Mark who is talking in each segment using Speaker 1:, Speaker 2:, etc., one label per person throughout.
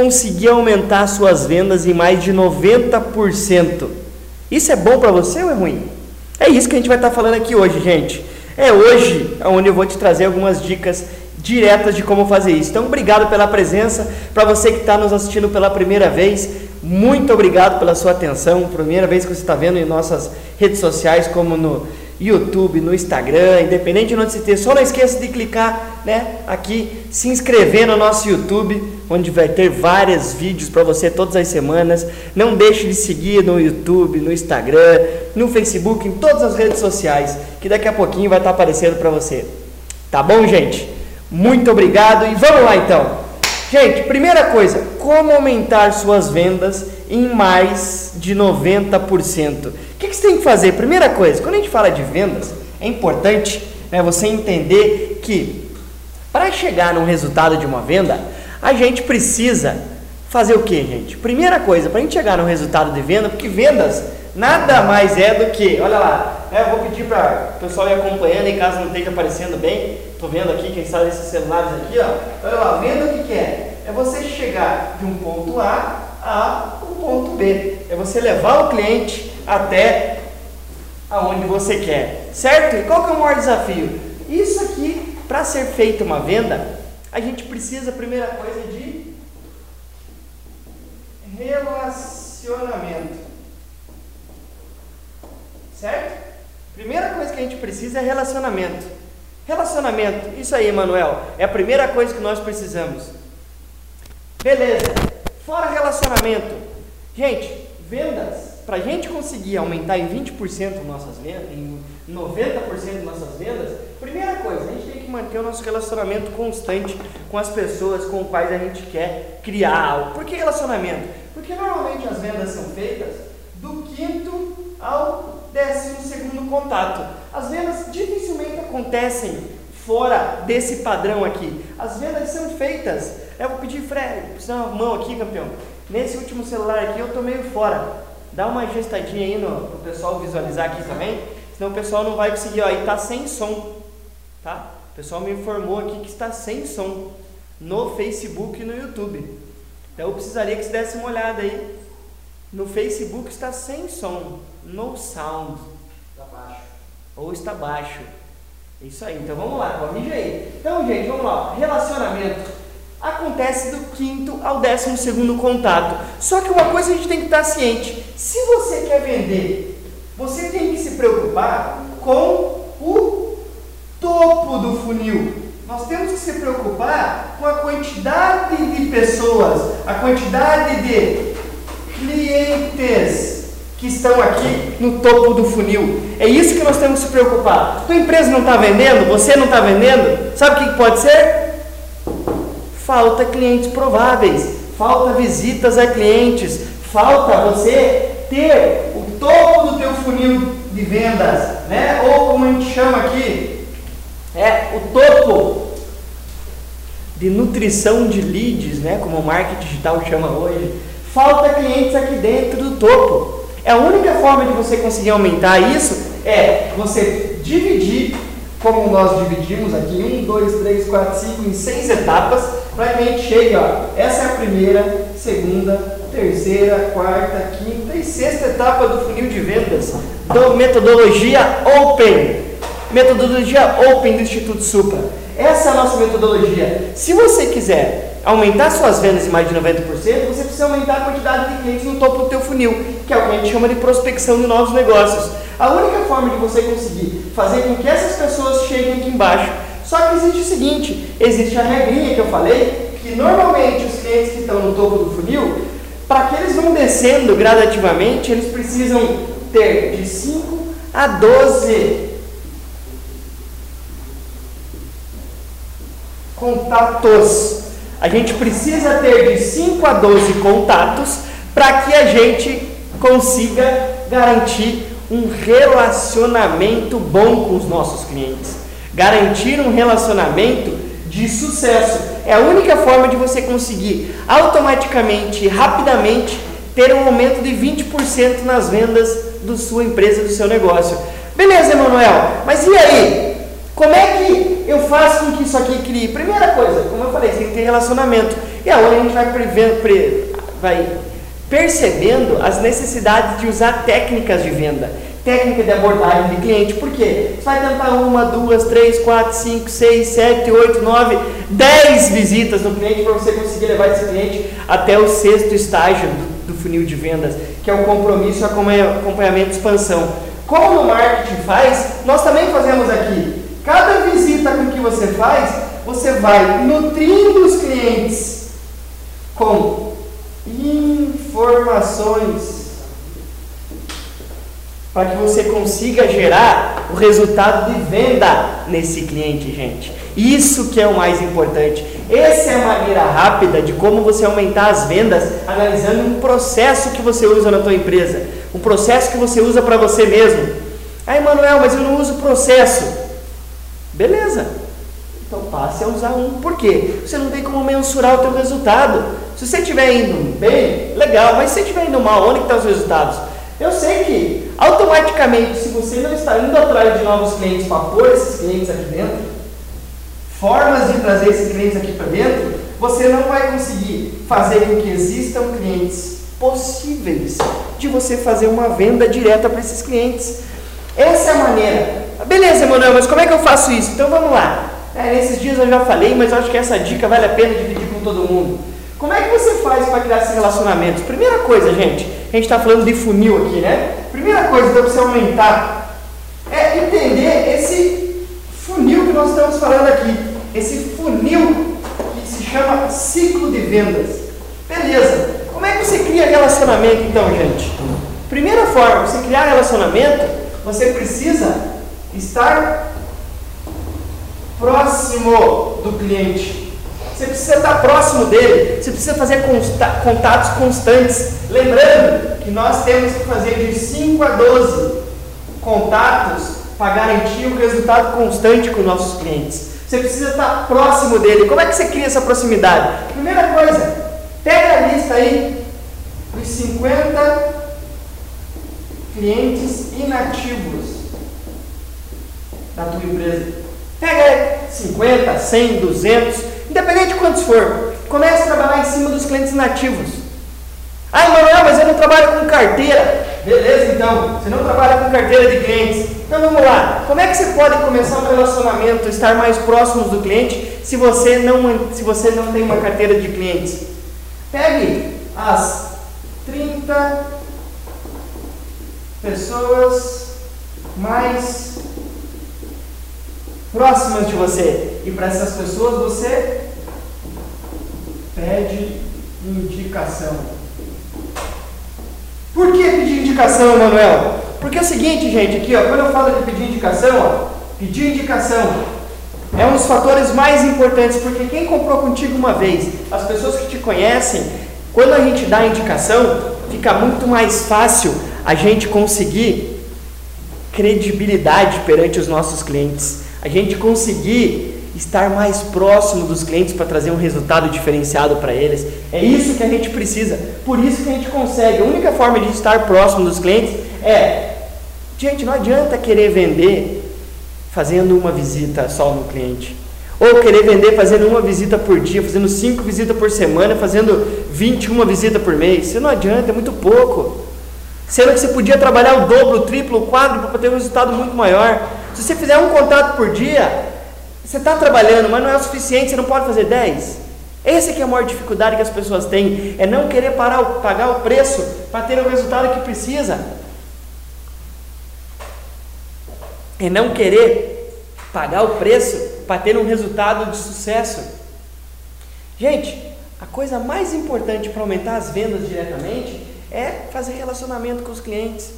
Speaker 1: conseguir aumentar suas vendas em mais de 90%. Isso é bom para você ou é ruim? É isso que a gente vai estar falando aqui hoje, gente. É hoje onde eu vou te trazer algumas dicas diretas de como fazer isso. Então, obrigado pela presença. Para você que está nos assistindo pela primeira vez, muito obrigado pela sua atenção. Primeira vez que você está vendo em nossas redes sociais, como no YouTube, no Instagram, independente de onde você esteja. Só não esqueça de clicar né, aqui, se inscrever no nosso YouTube, onde vai ter vários vídeos para você todas as semanas. Não deixe de seguir no YouTube, no Instagram, no Facebook, em todas as redes sociais, que daqui a pouquinho vai estar aparecendo para você. Tá bom, gente? Muito obrigado e vamos lá então. Gente, primeira coisa, como aumentar suas vendas em mais de 90%? O que, que você tem que fazer? Primeira coisa, quando a gente fala de vendas, é importante né, você entender que para chegar num resultado de uma venda, a gente precisa fazer o que, gente? Primeira coisa, para a gente chegar num resultado de venda, porque vendas nada mais é do que, olha lá, né, eu vou pedir para o pessoal ir acompanhando em caso não esteja aparecendo bem, estou vendo aqui, quem sabe esses celulares aqui, ó, olha lá, venda o que, que é? É você chegar de um ponto A a um ponto B, é você levar o cliente até aonde você quer, certo? E qual que é o maior desafio? Isso aqui, para ser feita uma venda, a gente precisa, primeira coisa, de relacionamento. Certo? Primeira coisa que a gente precisa é relacionamento. Relacionamento, isso aí, Manuel, é a primeira coisa que nós precisamos. Beleza, fora relacionamento. Gente, vendas, para a gente conseguir aumentar em 20% nossas vendas, em 90% nossas vendas, primeira coisa, a gente manter o nosso relacionamento constante com as pessoas com quais a gente quer criar algo. Por que relacionamento? Porque normalmente as vendas são feitas do quinto ao décimo segundo contato. As vendas dificilmente acontecem fora desse padrão aqui. As vendas são feitas. Eu vou pedir, Fred, precisa uma mão aqui, campeão. Nesse último celular aqui eu estou meio fora. Dá uma gestadinha aí no, para o pessoal visualizar aqui também. Senão o pessoal não vai conseguir. Ó, e está sem som. Tá? O pessoal me informou aqui que está sem som no Facebook e no YouTube. Então eu precisaria que você desse uma olhada aí. No Facebook está sem som no sound. Está baixo. Ou está baixo. É isso aí. Então vamos lá, corrija aí. Então, gente, vamos lá. Relacionamento acontece do quinto ao décimo segundo contato. Só que uma coisa a gente tem que estar ciente: se você quer vender, você tem que se preocupar com topo do funil. Nós temos que se preocupar com a quantidade de pessoas, a quantidade de clientes que estão aqui no topo do funil. É isso que nós temos que se preocupar. Tua empresa não está vendendo, você não está vendendo, sabe o que pode ser? Falta clientes prováveis, falta visitas a clientes, falta você ter o topo do teu funil de vendas, né? Ou como a gente chama aqui, o topo de nutrição de leads, né? Como o marketing digital chama hoje. Falta clientes aqui dentro do topo. É a única forma de você conseguir aumentar isso é você dividir, como nós dividimos aqui, 1, 2, 3, 4, 5, em 6 etapas, para que a gente chegue, ó, essa é a primeira, segunda, terceira, quarta, quinta e sexta etapa do funil de vendas da metodologia Open. Metodologia Open do Instituto Supra. Essa é a nossa metodologia. Se você quiser aumentar suas vendas em mais de 90%, você precisa aumentar a quantidade de clientes no topo do teu funil, que é o que a gente chama de prospecção de novos negócios. A única forma de você conseguir fazer com que essas pessoas cheguem aqui embaixo, só que existe o seguinte, existe a regrinha que eu falei, que normalmente os clientes que estão no topo do funil, para que eles vão descendo gradativamente, eles precisam ter de 5 a 12 contatos a gente precisa ter de 5 a 12 contatos para que a gente consiga garantir um relacionamento bom com os nossos clientes. Garantir um relacionamento de sucesso. É a única forma de você conseguir automaticamente, rapidamente, ter um aumento de 20% nas vendas da sua empresa, do seu negócio. Beleza, Emanuel, mas e aí? Como é que eu faço com que isso aqui crie? Primeira coisa, como eu falei, tem que ter relacionamento. E é onde a gente vai, prevendo, pre, vai percebendo as necessidades de usar técnicas de venda, técnica de abordagem de cliente. Por quê? Você vai tentar uma, duas, três, quatro, cinco, seis, sete, oito, nove, dez visitas no cliente para você conseguir levar esse cliente até o sexto estágio do, do funil de vendas, que é o compromisso, acompanhamento expansão. Como no marketing faz, nós também fazemos aqui. Cada visita que você faz, você vai nutrindo os clientes com informações para que você consiga gerar o resultado de venda nesse cliente, gente. Isso que é o mais importante. Essa é a maneira rápida de como você aumentar as vendas, analisando um processo que você usa na tua empresa, um processo que você usa para você mesmo. Ah, Emanuel, mas eu não uso processo. Beleza. Então passe a usar um. Por quê? Você não tem como mensurar o teu resultado. Se você estiver indo bem, legal, mas se você estiver indo mal, onde estão os resultados? Eu sei que automaticamente, se você não está indo atrás de novos clientes para pôr esses clientes aqui dentro, formas de trazer esses clientes aqui para dentro, você não vai conseguir fazer com que existam clientes possíveis de você fazer uma venda direta para esses clientes. Essa é a maneira. Beleza, Emanuel, mas como é que eu faço isso? Então vamos lá. É, nesses dias eu já falei, mas acho que essa dica vale a pena dividir com todo mundo. Como é que você faz para criar esses relacionamentos? Primeira coisa, gente, a gente está falando de funil aqui, né? Primeira coisa para você aumentar é entender esse funil que nós estamos falando aqui. Esse funil que se chama ciclo de vendas. Beleza. Como é que você cria relacionamento então, gente? Primeira forma, você criar relacionamento, você precisa estar próximo do cliente. Você precisa estar próximo dele, você precisa fazer contatos constantes. Lembrando que nós temos que fazer de 5 a 12 contatos para garantir o resultado constante com nossos clientes. Você precisa estar próximo dele. Como é que você cria essa proximidade? Primeira coisa, pega a lista aí dos 50 clientes inativos da tua empresa. Pega 50, 100, 200 Independente de quantos for, comece a trabalhar em cima dos clientes nativos. Ah, Manuel, mas eu não trabalho com carteira. Beleza, então. Você não trabalha com carteira de clientes. Então vamos lá. Como é que você pode começar um relacionamento, estar mais próximos do cliente, se você não, se você não tem uma carteira de clientes? Pegue as 30 pessoas mais próximas de você. E para essas pessoas você pede indicação. Por que pedir indicação, Emanuel? Porque é o seguinte, gente, aqui, ó, quando eu falo de pedir indicação, ó, pedir indicação é um dos fatores mais importantes, porque quem comprou contigo uma vez, as pessoas que te conhecem, quando a gente dá indicação, fica muito mais fácil a gente conseguir credibilidade perante os nossos clientes a gente conseguir estar mais próximo dos clientes para trazer um resultado diferenciado para eles. É isso que a gente precisa. Por isso que a gente consegue. A única forma de estar próximo dos clientes é, gente, não adianta querer vender fazendo uma visita só no cliente. Ou querer vender fazendo uma visita por dia, fazendo cinco visitas por semana, fazendo 21 visitas por mês. Isso não adianta, é muito pouco. Sendo que você podia trabalhar o dobro, o triplo, o quádruplo para ter um resultado muito maior. Se você fizer um contrato por dia, você está trabalhando, mas não é o suficiente, você não pode fazer 10. Essa que é a maior dificuldade que as pessoas têm, é não querer parar, pagar o preço para ter o resultado que precisa. É não querer pagar o preço para ter um resultado de sucesso. Gente, a coisa mais importante para aumentar as vendas diretamente é fazer relacionamento com os clientes.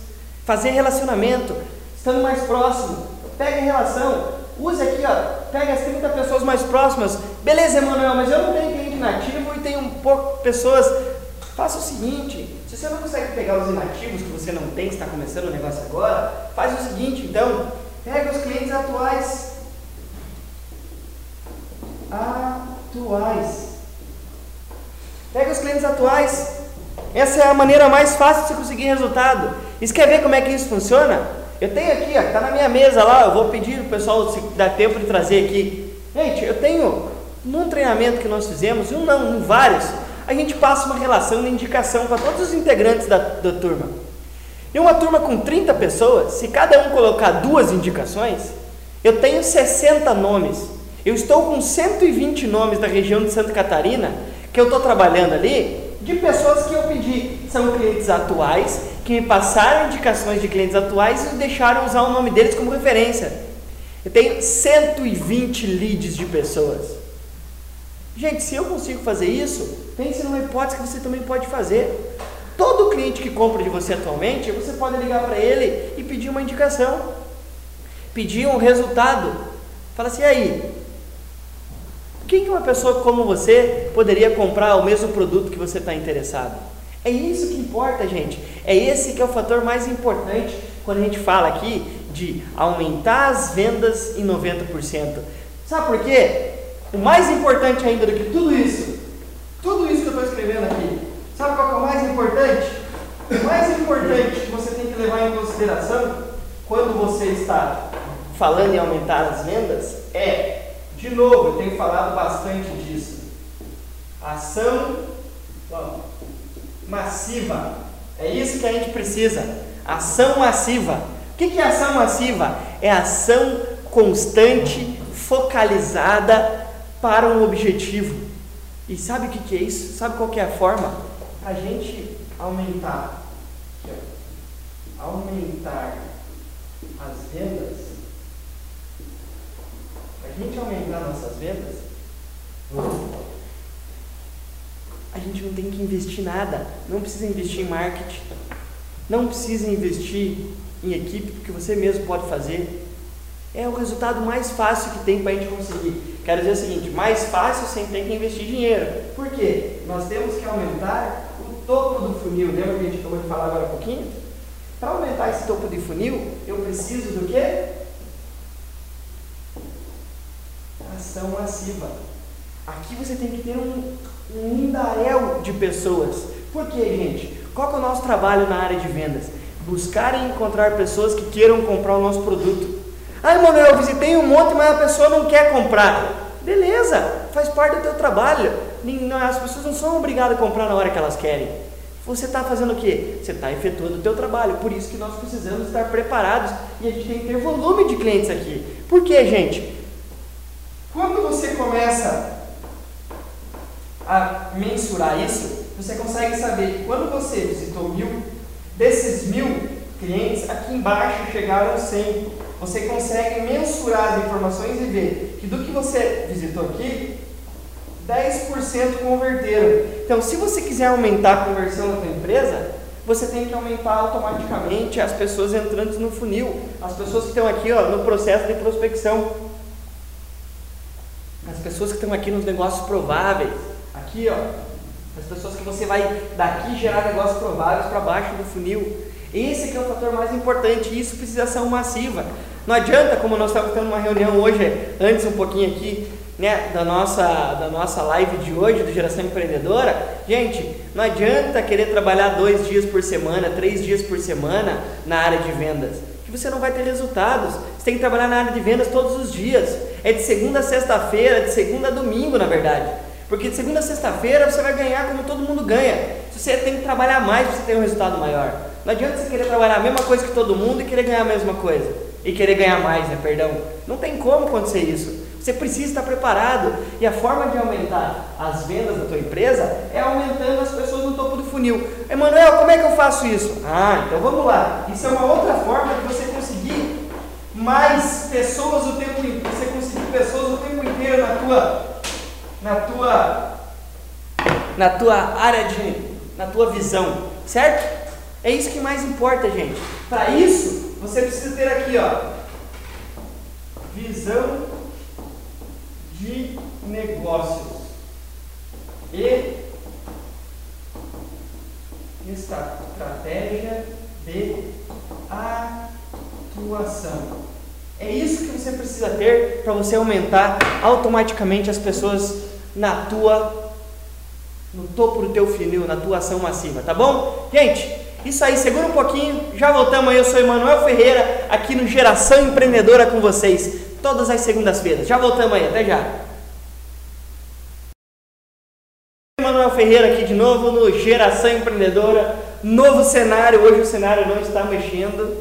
Speaker 1: Fazer relacionamento, estando mais próximo, pega em relação, use aqui, ó, pega as 30 pessoas mais próximas. Beleza, Emanuel, mas eu não tenho cliente inativo e tenho um pouco pessoas. Faça o seguinte, se você não consegue pegar os inativos que você não tem, está começando o negócio agora, faz o seguinte, então, pega os clientes atuais. Atuais. Pega os clientes atuais. Essa é a maneira mais fácil de você conseguir resultado. Você quer ver como é que isso funciona? Eu tenho aqui, está na minha mesa lá, eu vou pedir o pessoal se dá tempo de trazer aqui. Gente, eu tenho Num treinamento que nós fizemos, um não, vários, a gente passa uma relação de indicação para todos os integrantes da, da turma. Em uma turma com 30 pessoas, se cada um colocar duas indicações, eu tenho 60 nomes. Eu estou com 120 nomes da região de Santa Catarina que eu estou trabalhando ali de pessoas que eu pedi. São clientes atuais que me passaram indicações de clientes atuais e deixaram usar o nome deles como referência. Eu tenho 120 leads de pessoas. Gente, se eu consigo fazer isso, pense numa hipótese que você também pode fazer. Todo cliente que compra de você atualmente, você pode ligar para ele e pedir uma indicação, pedir um resultado. Fala assim, aí, quem que uma pessoa como você poderia comprar o mesmo produto que você está interessado? É isso que importa, gente. É esse que é o fator mais importante quando a gente fala aqui de aumentar as vendas em 90%. Sabe por quê? O mais importante ainda do que tudo isso, tudo isso que eu estou escrevendo aqui, sabe qual é o mais importante? O mais importante que você tem que levar em consideração quando você está falando em aumentar as vendas é de novo, eu tenho falado bastante disso. Ação massiva. É isso que a gente precisa. Ação massiva. O que é ação massiva? É ação constante, focalizada para um objetivo. E sabe o que é isso? Sabe qual é a forma? A gente aumentar, aumentar as vendas a gente aumentar nossas vendas, a gente não tem que investir nada. Não precisa investir em marketing. Não precisa investir em equipe, porque você mesmo pode fazer. É o resultado mais fácil que tem para a gente conseguir. Quero dizer o seguinte: mais fácil sem ter que investir dinheiro. Por quê? Nós temos que aumentar o topo do funil. Lembra que a gente acabou de falar agora um pouquinho? Para aumentar esse topo de funil, eu preciso do quê? ação massiva. Aqui você tem que ter um, um lindaréu de pessoas. Por quê, gente? Qual é o nosso trabalho na área de vendas? Buscar e encontrar pessoas que queiram comprar o nosso produto. Ah, Emanuel, eu visitei um monte, mas a pessoa não quer comprar. Beleza, faz parte do teu trabalho. As pessoas não são obrigadas a comprar na hora que elas querem. Você está fazendo o quê? Você está efetuando o teu trabalho. Por isso que nós precisamos estar preparados e a gente tem que ter volume de clientes aqui. Por quê, gente? Quando você começa a mensurar isso, você consegue saber que quando você visitou mil, desses mil clientes, aqui embaixo chegaram 100. Você consegue mensurar as informações e ver que do que você visitou aqui, 10% converteram. Então, se você quiser aumentar a conversão na sua empresa, você tem que aumentar automaticamente as pessoas entrando no funil, as pessoas que estão aqui ó, no processo de prospecção as pessoas que estão aqui nos negócios prováveis, aqui ó, as pessoas que você vai daqui gerar negócios prováveis para baixo do funil. Esse é o fator mais importante, isso precisa ser massiva. Não adianta, como nós estávamos tendo uma reunião hoje, antes um pouquinho aqui, né, da nossa, da nossa live de hoje, do Geração Empreendedora, gente, não adianta querer trabalhar dois dias por semana, três dias por semana na área de vendas, que você não vai ter resultados. Você tem que trabalhar na área de vendas todos os dias. É de segunda a sexta-feira, de segunda a domingo, na verdade. Porque de segunda a sexta-feira você vai ganhar como todo mundo ganha. Você tem que trabalhar mais para você ter um resultado maior. Não adianta você querer trabalhar a mesma coisa que todo mundo e querer ganhar a mesma coisa. E querer ganhar mais, né? Perdão. Não tem como acontecer isso. Você precisa estar preparado. E a forma de aumentar as vendas da tua empresa é aumentando as pessoas no topo do funil. Emanuel, como é que eu faço isso? Ah, então vamos lá. Isso é uma outra forma de você mais pessoas o tempo inteiro, você conseguir pessoas o tempo inteiro na tua, na tua, na tua área de, na tua visão, certo? É isso que mais importa, gente. Para isso, você precisa ter aqui, ó, visão de negócios e estratégia de atuação. É isso que você precisa ter para você aumentar automaticamente as pessoas na tua no topo do teu funil, na tua ação massiva, tá bom? Gente, isso aí, segura um pouquinho, já voltamos aí, eu sou Emanuel Ferreira, aqui no Geração Empreendedora com vocês, todas as segundas-feiras. Já voltamos aí, até já. Ferreira aqui de novo no Geração Empreendedora. Novo cenário, hoje o cenário não está mexendo.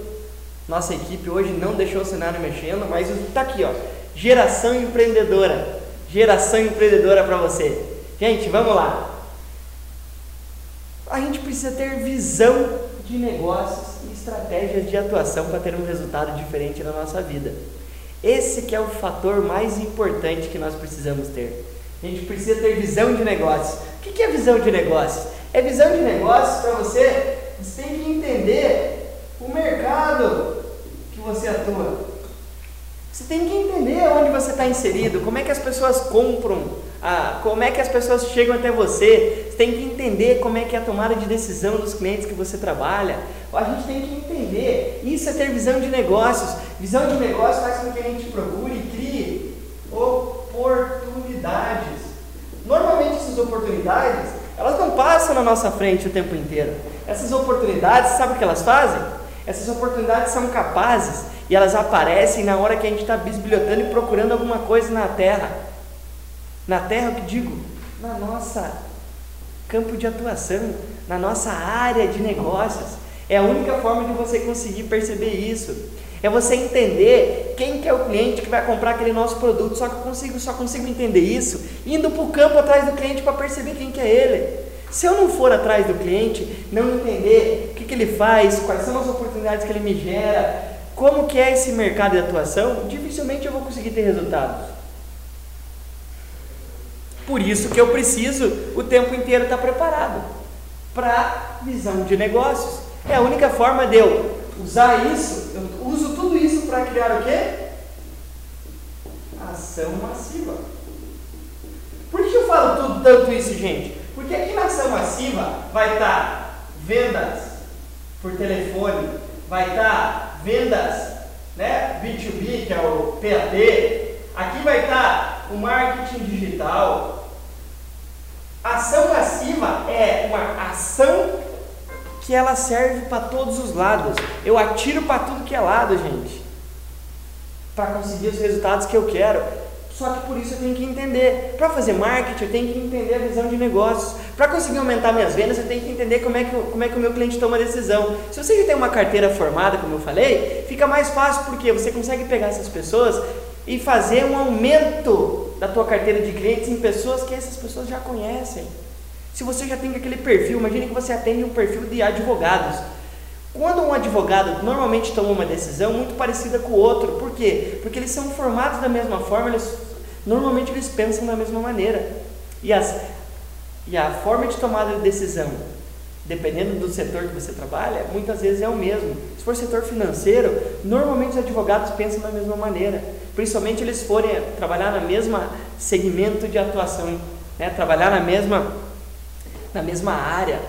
Speaker 1: Nossa equipe hoje não deixou o cenário mexendo, mas está aqui, ó. Geração Empreendedora. Geração Empreendedora para você. Gente, vamos lá. A gente precisa ter visão de negócios e estratégias de atuação para ter um resultado diferente na nossa vida. Esse que é o fator mais importante que nós precisamos ter. A gente precisa ter visão de negócios. O que é visão de negócios? É visão de negócios para você, você tem que entender o mercado que você atua. Você tem que entender onde você está inserido, como é que as pessoas compram, ah, como é que as pessoas chegam até você. Você tem que entender como é que é a tomada de decisão dos clientes que você trabalha. A gente tem que entender. Isso é ter visão de negócios. Visão de negócios faz com que a gente procure e crie oportunidades. Normalmente essas oportunidades, elas não passam na nossa frente o tempo inteiro. Essas oportunidades, sabe o que elas fazem? Essas oportunidades são capazes e elas aparecem na hora que a gente está bisbilhotando e procurando alguma coisa na terra. Na terra, o que digo? Na nossa campo de atuação, na nossa área de negócios. É a única forma de você conseguir perceber isso. É você entender quem que é o cliente que vai comprar aquele nosso produto. Só que eu consigo, só consigo entender isso indo para o campo atrás do cliente para perceber quem que é ele. Se eu não for atrás do cliente, não entender o que, que ele faz, quais são as oportunidades que ele me gera, como que é esse mercado de atuação, dificilmente eu vou conseguir ter resultados. Por isso que eu preciso o tempo inteiro estar preparado para visão de negócios. É a única forma de eu usar isso, eu uso tudo isso para criar o quê? Ação massiva. Por que eu falo tudo, tanto isso, gente? Porque aqui na ação massiva vai estar vendas por telefone, vai estar vendas né, B2B, que é o PAD. Aqui vai estar o marketing digital. Ação passiva é uma ação que ela serve para todos os lados. Eu atiro para tudo que é lado, gente. Para conseguir os resultados que eu quero. Só que por isso eu tenho que entender. Para fazer marketing, eu tenho que entender a visão de negócios. Para conseguir aumentar minhas vendas, eu tenho que entender como é que, como é que o meu cliente toma decisão. Se você já tem uma carteira formada, como eu falei, fica mais fácil porque você consegue pegar essas pessoas e fazer um aumento da tua carteira de clientes em pessoas que essas pessoas já conhecem. Se você já tem aquele perfil, imagine que você atende um perfil de advogados. Quando um advogado normalmente toma uma decisão muito parecida com o outro, por quê? Porque eles são formados da mesma forma, eles, normalmente eles pensam da mesma maneira. E, as, e a forma de tomada de decisão, dependendo do setor que você trabalha, muitas vezes é o mesmo. Se for setor financeiro, normalmente os advogados pensam da mesma maneira, principalmente eles forem trabalhar na mesma segmento de atuação, né? trabalhar na mesma, na mesma área.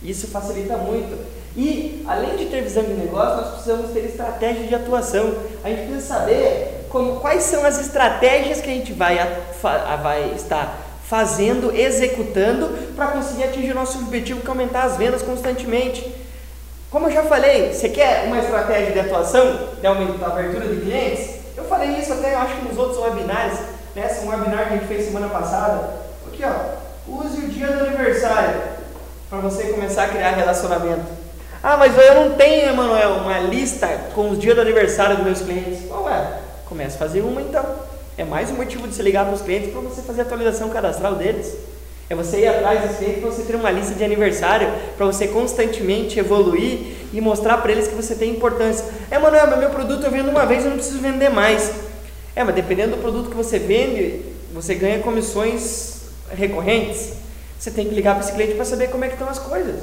Speaker 1: Isso facilita muito. E, além de ter visão de negócio, nós precisamos ter estratégia de atuação. A gente precisa saber como, quais são as estratégias que a gente vai, a, vai estar fazendo, executando, para conseguir atingir o nosso objetivo, que é aumentar as vendas constantemente. Como eu já falei, você quer uma estratégia de atuação, de aumento abertura de clientes? Eu falei isso até, acho que nos outros webinars, né? um webinar que a gente fez semana passada. Aqui, ó, use o dia do aniversário para você começar a criar relacionamento. Ah, mas eu não tenho, Emanuel, uma lista com os dias do aniversário dos meus clientes. Qual é? Comece a fazer uma então. É mais um motivo de se ligar para os clientes para você fazer a atualização cadastral deles. É você ir atrás dos clientes para você ter uma lista de aniversário, para você constantemente evoluir e mostrar para eles que você tem importância. É, Manuel, mas meu produto eu vendo uma vez, eu não preciso vender mais. É, mas dependendo do produto que você vende, você ganha comissões recorrentes. Você tem que ligar para esse cliente para saber como é que estão as coisas.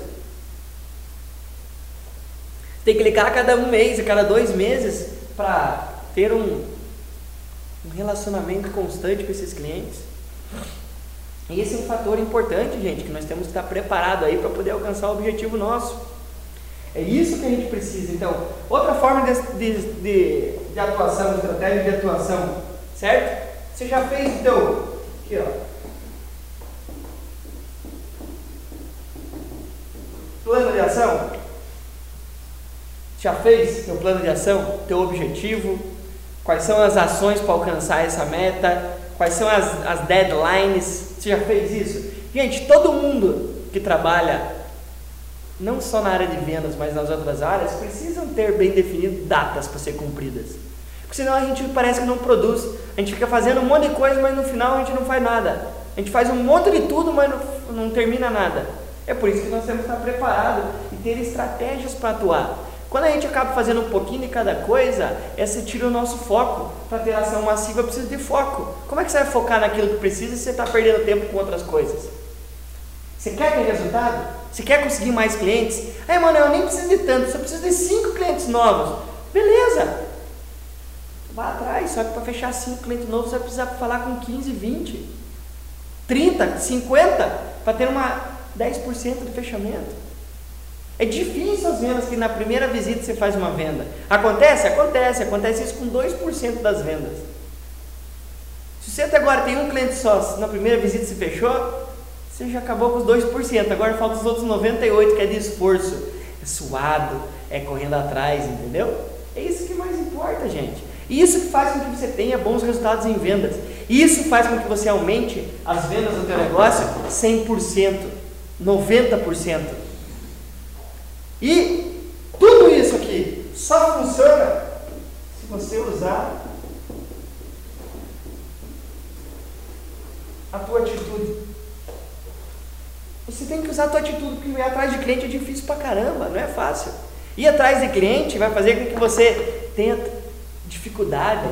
Speaker 1: Tem que ligar a cada um mês, a cada dois meses, para ter um, um relacionamento constante com esses clientes. E esse é um fator importante, gente, que nós temos que estar preparado aí para poder alcançar o objetivo nosso. É isso que a gente precisa. Então, outra forma de, de, de, de atuação, estratégia de atuação, certo? Você já fez então, aqui ó, plano de ação? Já fez teu plano de ação, teu objetivo? Quais são as ações para alcançar essa meta? Quais são as, as deadlines? Você já fez isso? Gente, todo mundo que trabalha, não só na área de vendas, mas nas outras áreas, precisam ter bem definido datas para ser cumpridas. Porque senão a gente parece que não produz. A gente fica fazendo um monte de coisa, mas no final a gente não faz nada. A gente faz um monte de tudo, mas não, não termina nada. É por isso que nós temos que estar preparados e ter estratégias para atuar. Quando a gente acaba fazendo um pouquinho de cada coisa, essa tira o nosso foco. Para ter ação massiva precisa de foco. Como é que você vai focar naquilo que precisa se você está perdendo tempo com outras coisas? Você quer ter resultado? Você quer conseguir mais clientes? Aí, mano, eu nem preciso de tanto, só preciso de cinco clientes novos. Beleza, Vá atrás, só que para fechar 5 clientes novos você vai precisar falar com 15, 20, 30, 50 para ter uma 10% de fechamento. É difícil as vendas que na primeira visita você faz uma venda. Acontece? Acontece. Acontece isso com 2% das vendas. Se você até agora tem um cliente só, na primeira visita se fechou, você já acabou com os 2%. Agora falta os outros 98% que é de esforço. É suado, é correndo atrás, entendeu? É isso que mais importa, gente. Isso que faz com que você tenha bons resultados em vendas. Isso faz com que você aumente as vendas do teu negócio 100%, 90%. E tudo isso aqui só funciona se você usar a tua atitude. Você tem que usar a tua atitude, porque ir atrás de cliente é difícil pra caramba, não é fácil. Ir atrás de cliente vai fazer com que você tenha dificuldade,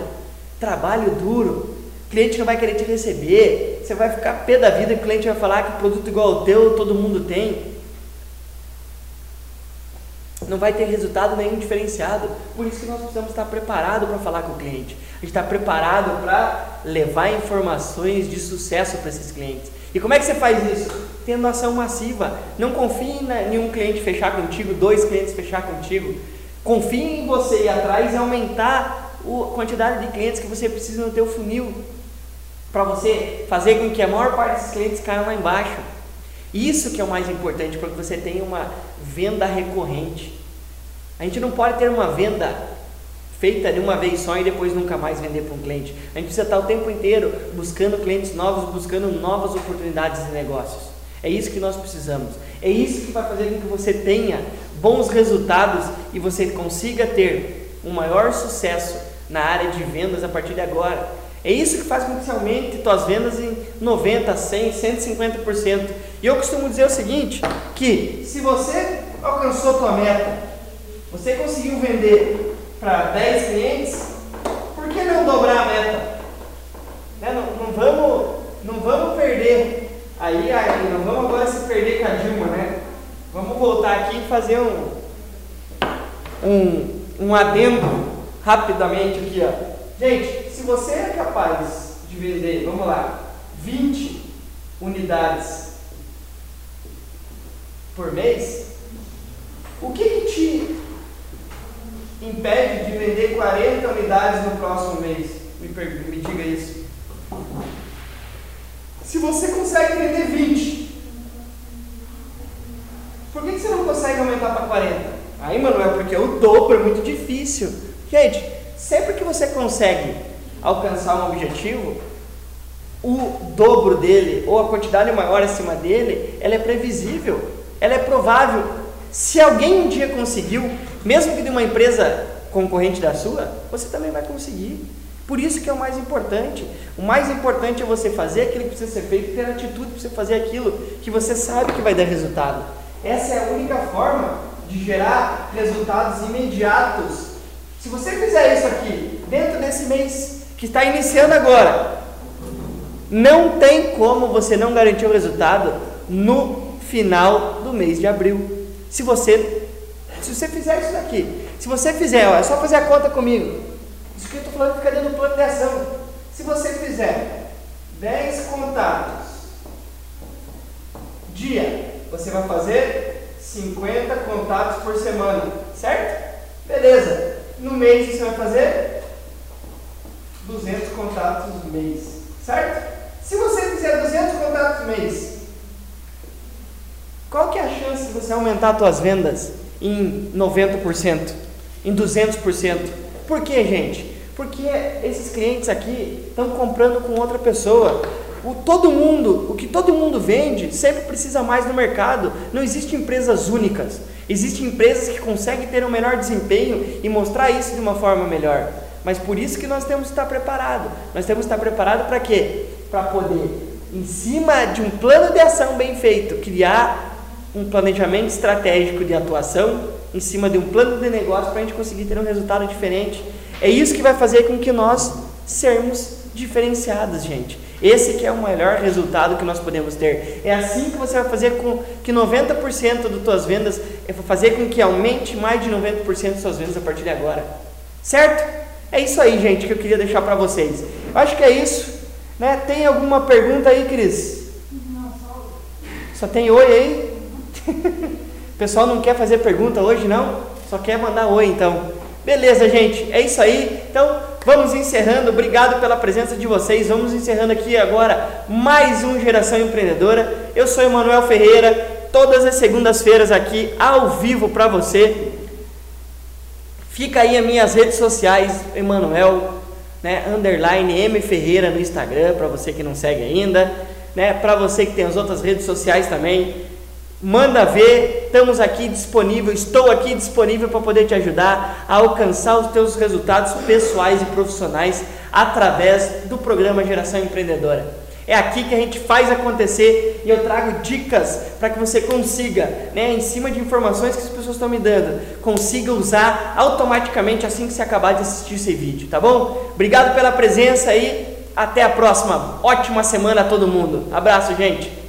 Speaker 1: trabalho duro, cliente não vai querer te receber, você vai ficar pé da vida, o cliente vai falar que produto igual ao teu todo mundo tem. Não vai ter resultado nenhum diferenciado. Por isso que nós precisamos estar preparados para falar com o cliente. A gente está preparado para levar informações de sucesso para esses clientes. E como é que você faz isso? Tendo ação massiva. Não confie em nenhum cliente fechar contigo, dois clientes fechar contigo. Confie em você ir atrás e aumentar a quantidade de clientes que você precisa no teu funil para você fazer com que a maior parte dos clientes caiam lá embaixo. Isso que é o mais importante para que você tenha uma venda recorrente. A gente não pode ter uma venda feita de uma vez só e depois nunca mais vender para um cliente. A gente precisa estar o tempo inteiro buscando clientes novos, buscando novas oportunidades de negócios. É isso que nós precisamos. É isso que vai fazer com que você tenha bons resultados e você consiga ter um maior sucesso na área de vendas a partir de agora. É isso que faz com que aumente suas vendas em 90, 100, 150%. E eu costumo dizer o seguinte, que se você alcançou tua meta, você conseguiu vender para 10 clientes, por que não dobrar a meta? Né? Não, não, vamos, não vamos perder. Aí, aí, não vamos agora se perder com a Dilma, né? Vamos voltar aqui e fazer um, um, um adendo rapidamente aqui, ó. Gente, se você é capaz de vender, vamos lá, 20 unidades por mês, o que, que te impede de vender 40 unidades no próximo mês? Me, me diga isso. Se você consegue vender 20, por que, que você não consegue aumentar para 40? Aí, Manuel, porque o dobro é muito difícil. Gente, sempre que você consegue alcançar um objetivo, o dobro dele ou a quantidade maior acima dele, ela é previsível, ela é provável. Se alguém um dia conseguiu, mesmo que de uma empresa concorrente da sua, você também vai conseguir. Por isso que é o mais importante. O mais importante é você fazer aquilo que precisa ser feito, ter atitude para você fazer aquilo que você sabe que vai dar resultado. Essa é a única forma de gerar resultados imediatos se você fizer isso aqui dentro desse mês que está iniciando agora, não tem como você não garantir o resultado no final do mês de abril. Se você se você fizer isso daqui, se você fizer, ó, é só fazer a conta comigo. Isso que eu estou falando fica dentro do plano de ação. Se você fizer 10 contatos dia, você vai fazer 50 contatos por semana, certo? Beleza. No mês você vai fazer 200 contatos no mês, certo? Se você fizer 200 contatos no mês, qual que é a chance de você aumentar as suas vendas em 90%, em 200%? Por que, gente? Porque esses clientes aqui estão comprando com outra pessoa. O, todo mundo, o que todo mundo vende, sempre precisa mais no mercado. Não existem empresas únicas. Existem empresas que conseguem ter um melhor desempenho e mostrar isso de uma forma melhor. Mas por isso que nós temos que estar preparados. Nós temos que estar preparados para quê? Para poder, em cima de um plano de ação bem feito, criar um planejamento estratégico de atuação, em cima de um plano de negócio para a gente conseguir ter um resultado diferente. É isso que vai fazer com que nós sermos diferenciados, gente. Esse que é o melhor resultado que nós podemos ter. É assim que você vai fazer com que 90% das tuas vendas, é fazer com que aumente mais de 90% das suas vendas a partir de agora. Certo? É isso aí, gente, que eu queria deixar para vocês. Eu acho que é isso. Né? Tem alguma pergunta aí, Cris? Não, só Só tem oi aí? o pessoal não quer fazer pergunta hoje, não? Só quer mandar oi, então. Beleza, gente, é isso aí. Então, vamos encerrando. Obrigado pela presença de vocês. Vamos encerrando aqui agora mais um Geração Empreendedora. Eu sou Emanuel Ferreira, todas as segundas-feiras aqui ao vivo para você. Fica aí as minhas redes sociais, Emanuel, né, underline M Ferreira no Instagram, para você que não segue ainda, né, para você que tem as outras redes sociais também. Manda ver, estamos aqui disponível, estou aqui disponível para poder te ajudar a alcançar os teus resultados pessoais e profissionais através do programa Geração Empreendedora. É aqui que a gente faz acontecer e eu trago dicas para que você consiga, né, em cima de informações que as pessoas estão me dando, consiga usar automaticamente assim que você acabar de assistir esse vídeo, tá bom? Obrigado pela presença aí, até a próxima. Ótima semana a todo mundo. Abraço, gente.